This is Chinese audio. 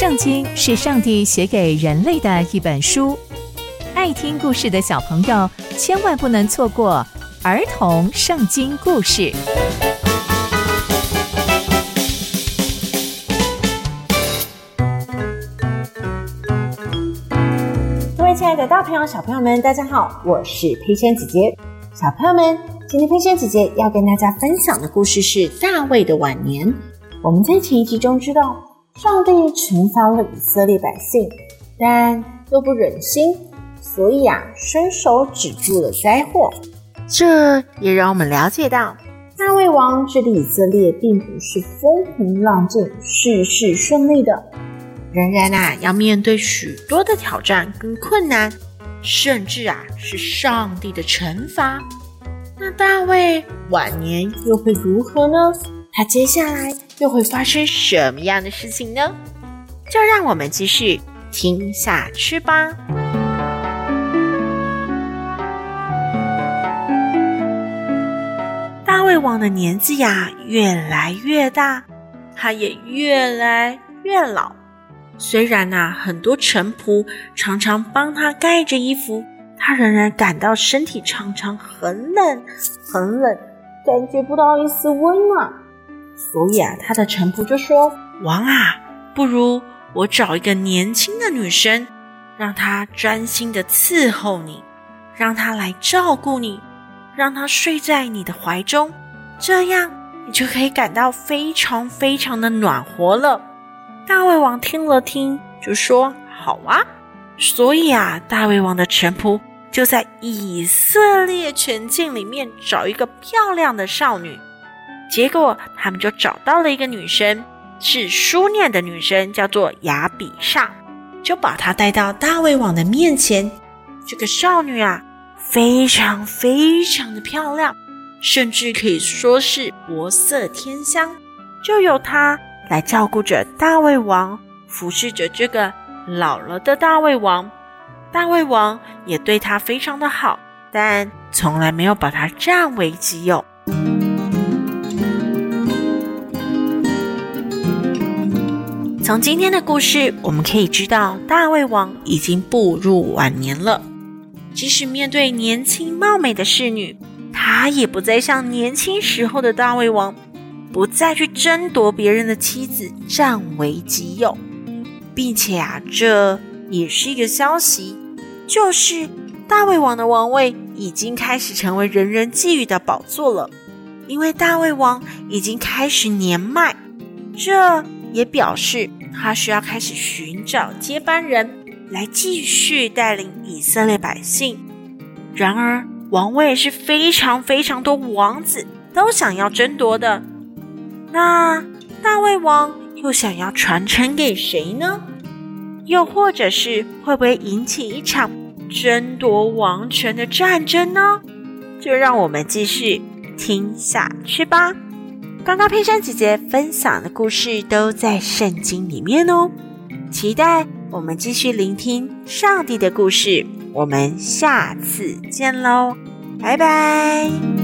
圣经是上帝写给人类的一本书，爱听故事的小朋友千万不能错过儿童圣经故事。各位亲爱的大朋友、小朋友们，大家好，我是佩珊姐姐。小朋友们，今天佩珊姐姐要跟大家分享的故事是大卫的晚年。我们在前一集中知道。上帝惩罚了以色列百姓，但又不忍心，所以啊，伸手止住了灾祸。这也让我们了解到，大卫王治理以色列并不是风平浪静、事事顺利的，仍然啊，要面对许多的挑战跟困难，甚至啊，是上帝的惩罚。那大卫晚年又会如何呢？他接下来又会发生什么样的事情呢？就让我们继续听下去吧。大卫王的年纪呀，越来越大，他也越来越老。虽然呐、很多臣仆常常帮他盖着衣服，他仍然感到身体常常很冷，很冷，感觉不到一丝温暖。所以啊，他的臣仆就说：“王啊，不如我找一个年轻的女生，让她专心的伺候你，让她来照顾你，让她睡在你的怀中，这样你就可以感到非常非常的暖和了。”大胃王听了听，就说：“好啊。”所以啊，大胃王的臣仆就在以色列全境里面找一个漂亮的少女。结果，他们就找到了一个女生，是书念的女生，叫做雅比煞，就把她带到大卫王的面前。这个少女啊，非常非常的漂亮，甚至可以说是国色天香。就由她来照顾着大卫王，服侍着这个老了的大卫王。大卫王也对她非常的好，但从来没有把她占为己有。从今天的故事，我们可以知道，大卫王已经步入晚年了。即使面对年轻貌美的侍女，他也不再像年轻时候的大卫王，不再去争夺别人的妻子，占为己有。并且啊，这也是一个消息，就是大卫王的王位已经开始成为人人觊觎的宝座了。因为大卫王已经开始年迈，这也表示。他需要开始寻找接班人来继续带领以色列百姓。然而，王位是非常非常多王子都想要争夺的。那大卫王又想要传承给谁呢？又或者是会不会引起一场争夺王权的战争呢？就让我们继续听下去吧。刚刚佩珊姐姐分享的故事都在圣经里面哦，期待我们继续聆听上帝的故事。我们下次见喽，拜拜。